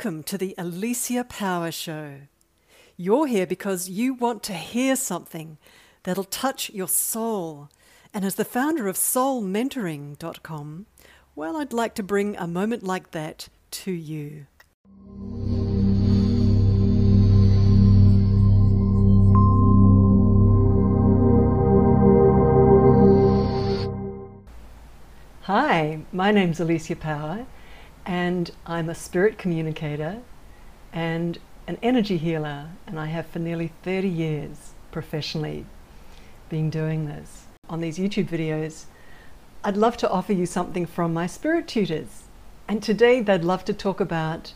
Welcome to the Alicia Power Show. You're here because you want to hear something that'll touch your soul. And as the founder of soulmentoring.com, well, I'd like to bring a moment like that to you. Hi, my name's Alicia Power, and I'm a spirit communicator and an energy healer, and I have for nearly 30 years professionally been doing this. On these YouTube videos, I'd love to offer you something from my spirit tutors, and today they'd love to talk about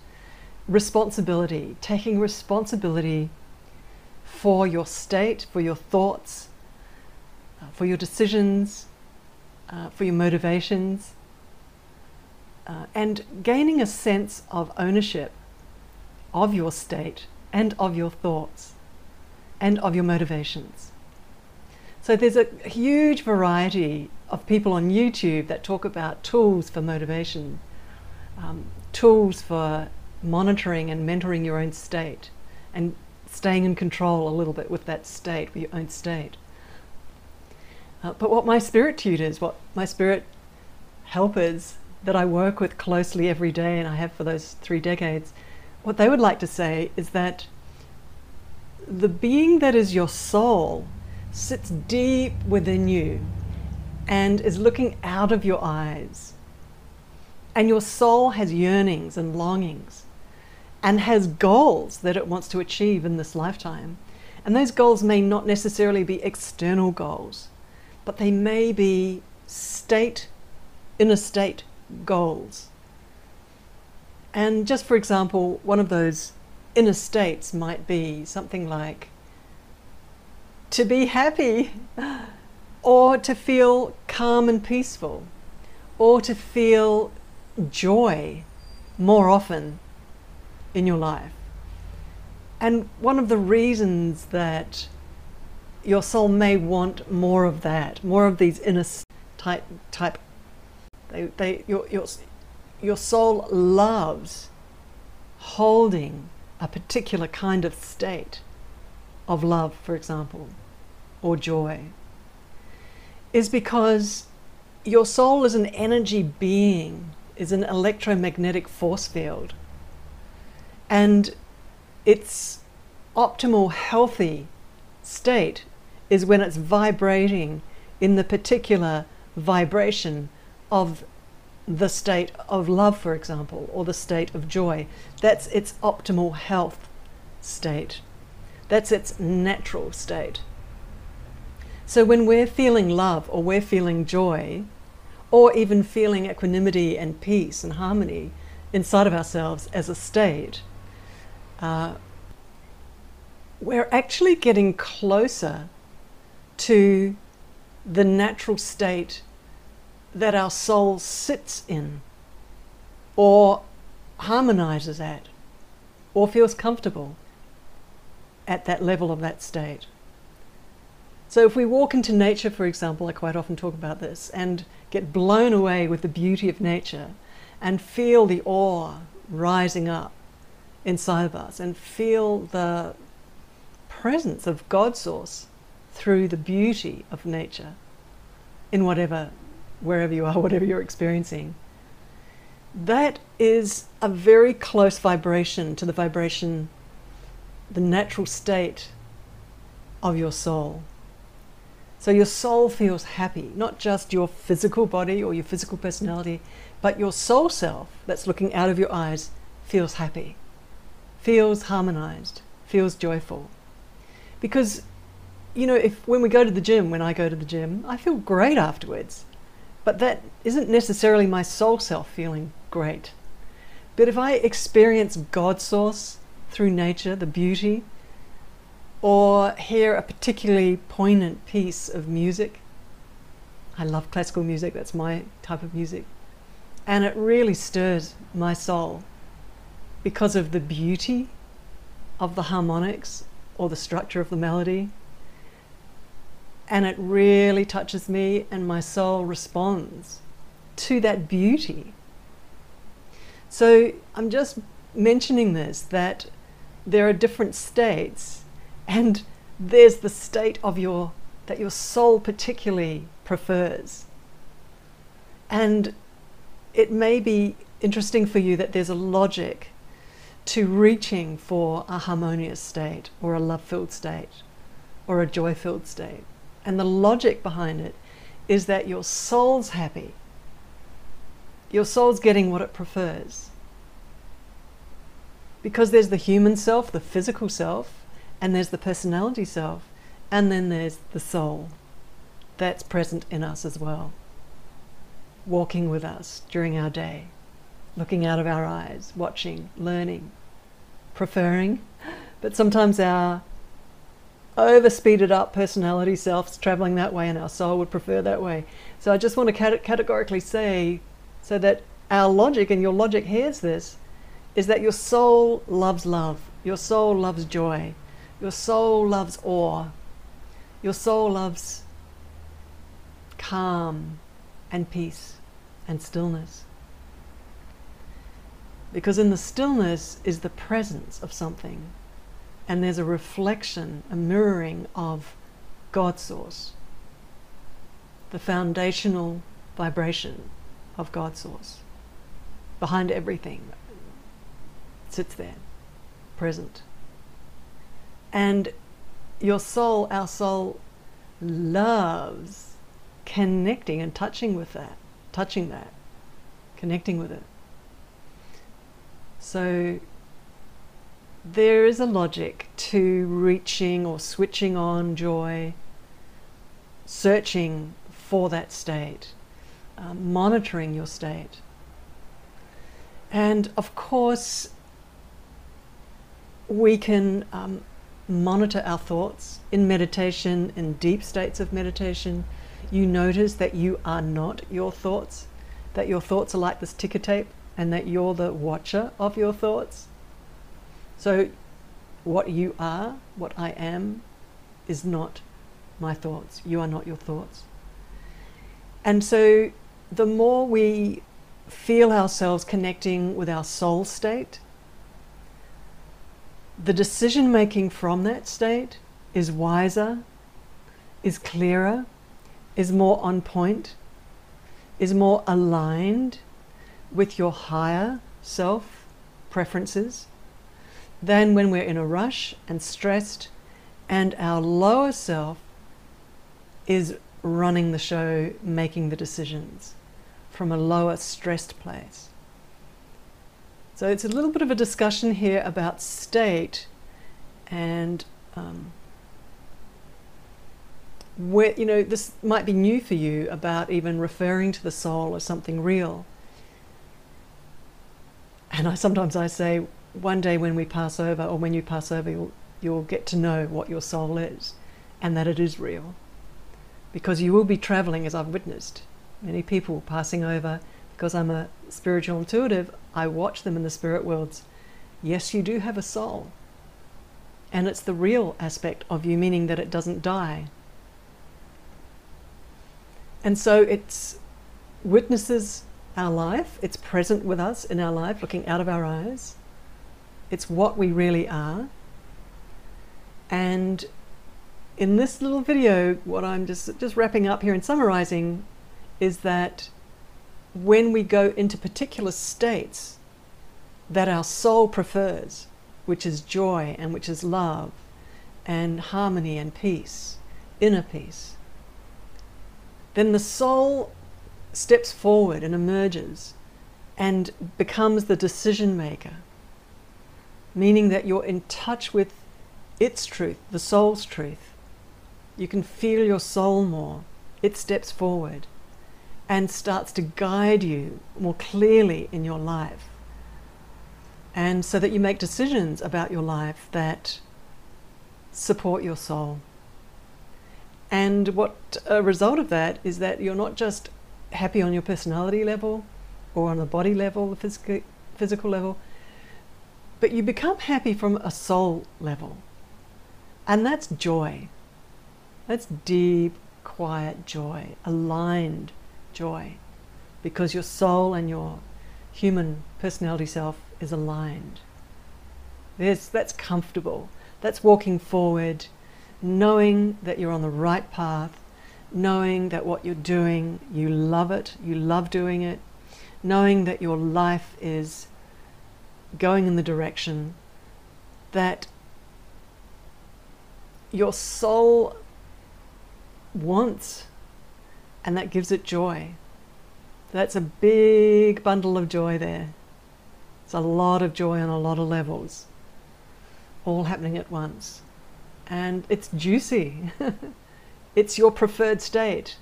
responsibility, taking responsibility for your state, for your thoughts, uh, for your decisions, uh, for your motivations, uh, and gaining a sense of ownership of your state and of your thoughts and of your motivations. So there's a huge variety of people on YouTube that talk about tools for motivation, um, tools for monitoring and mentoring your own state, and staying in control a little bit with that state, with your own state. Uh, but what my spirit tutors, what my spirit helpers that I work with closely every day, and I have for those three decades, what they would like to say is that the being that is your soul sits deep within you and is looking out of your eyes. And your soul has yearnings and longings and has goals that it wants to achieve in this lifetime. And those goals may not necessarily be external goals but they may be state, inner state goals. And just for example, one of those inner states might be something like to be happy, or to feel calm and peaceful, or to feel joy more often in your life. And one of the reasons that your soul may want more of that, more of these inner type type. They, they, your, your, your soul loves holding a particular kind of state of love, for example, or joy, is because your soul is an energy being, is an electromagnetic force field. And its optimal, healthy state is when it's vibrating in the particular vibration of the state of love, for example, or the state of joy. That's its optimal health state. That's its natural state. So when we're feeling love or we're feeling joy, or even feeling equanimity and peace and harmony inside of ourselves as a state, uh, we're actually getting closer to the natural state that our soul sits in or harmonizes at or feels comfortable at that level of that state. So, if we walk into nature, for example, I quite often talk about this, and get blown away with the beauty of nature and feel the awe rising up inside of us and feel the presence of God Source through the beauty of nature in whatever, wherever you are, whatever you're experiencing. That is a very close vibration to the vibration, the natural state of your soul. So your soul feels happy, not just your physical body or your physical personality, but your soul self that's looking out of your eyes feels happy, feels harmonized, feels joyful. Because you know, if when we go to the gym, when I go to the gym, I feel great afterwards. But that isn't necessarily my soul self feeling great. But if I experience God source through nature, the beauty, or hear a particularly poignant piece of music, I love classical music, that's my type of music, and it really stirs my soul because of the beauty of the harmonics or the structure of the melody and it really touches me, and my soul responds to that beauty. So I'm just mentioning this that there are different states, and there's the state of your that your soul particularly prefers. And it may be interesting for you that there's a logic to reaching for a harmonious state or a love filled state or a joy filled state. And the logic behind it is that your soul's happy. Your soul's getting what it prefers. Because there's the human self, the physical self, and there's the personality self, and then there's the soul that's present in us as well, walking with us during our day, looking out of our eyes, watching, learning, preferring. But sometimes our over speeded up personality selves traveling that way and our soul would prefer that way. So I just want to cat- categorically say so that our logic and your logic hears this is that your soul loves love, your soul loves joy, your soul loves awe, your soul loves calm and peace and stillness. Because in the stillness is the presence of something and there's a reflection, a mirroring of God Source, the foundational vibration of God Source. Behind everything sits there, present. And your soul, our soul, loves connecting and touching with that, touching that, connecting with it. So there is a logic to reaching or switching on joy, searching for that state, um, monitoring your state. And of course, we can um, monitor our thoughts in meditation, in deep states of meditation. You notice that you are not your thoughts, that your thoughts are like this ticker tape, and that you're the watcher of your thoughts so, what you are, what I am, is not my thoughts. You are not your thoughts. And so, the more we feel ourselves connecting with our soul state, the decision making from that state is wiser, is clearer, is more on point, is more aligned with your higher self preferences than when we're in a rush and stressed, and our lower self is running the show, making the decisions from a lower stressed place. So it's a little bit of a discussion here about state and um, where, you know, this might be new for you about even referring to the soul as something real. And I sometimes I say, one day when we pass over, or when you pass over, you'll, you'll get to know what your soul is and that it is real. Because you will be traveling, as I've witnessed many people passing over. Because I'm a spiritual intuitive, I watch them in the spirit worlds. Yes, you do have a soul. And it's the real aspect of you, meaning that it doesn't die. And so it's witnesses our life, it's present with us in our life, looking out of our eyes. It's what we really are. And in this little video, what I'm just, just wrapping up here and summarizing is that when we go into particular states that our soul prefers, which is joy and which is love and harmony and peace, inner peace, then the soul steps forward and emerges and becomes the decision maker meaning that you're in touch with its truth, the soul's truth. You can feel your soul more. It steps forward and starts to guide you more clearly in your life. And so that you make decisions about your life that support your soul. And what a result of that is that you're not just happy on your personality level or on the body level, the physical, physical level, but you become happy from a soul level. And that's joy. That's deep, quiet joy, aligned joy, because your soul and your human personality self is aligned. There's, that's comfortable. That's walking forward, knowing that you're on the right path, knowing that what you're doing, you love it, you love doing it, knowing that your life is going in the direction that your soul wants, and that gives it joy. That's a big bundle of joy there. It's a lot of joy on a lot of levels, all happening at once. And it's juicy. it's your preferred state.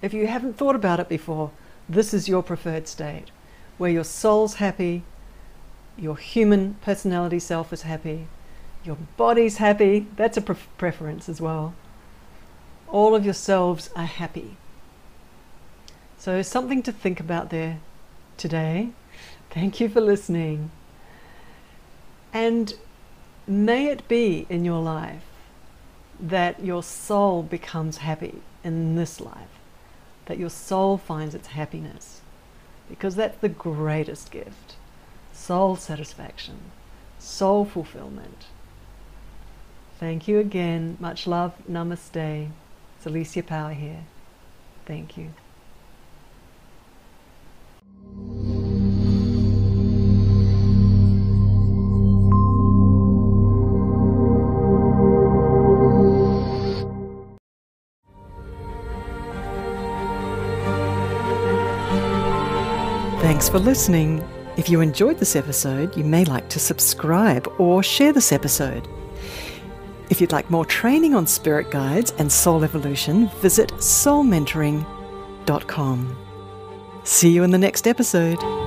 If you haven't thought about it before, this is your preferred state where your soul's happy, your human personality self is happy, your body's happy. That's a pre- preference as well. All of yourselves are happy. So, something to think about there today. Thank you for listening. And may it be in your life that your soul becomes happy in this life, that your soul finds its happiness, because that's the greatest gift soul satisfaction, soul fulfillment. Thank you again. Much love. Namaste. It's Alicia Power here. Thank you. Thanks for listening. If you enjoyed this episode, you may like to subscribe or share this episode. If you'd like more training on spirit guides and soul evolution, visit soulmentoring.com. See you in the next episode.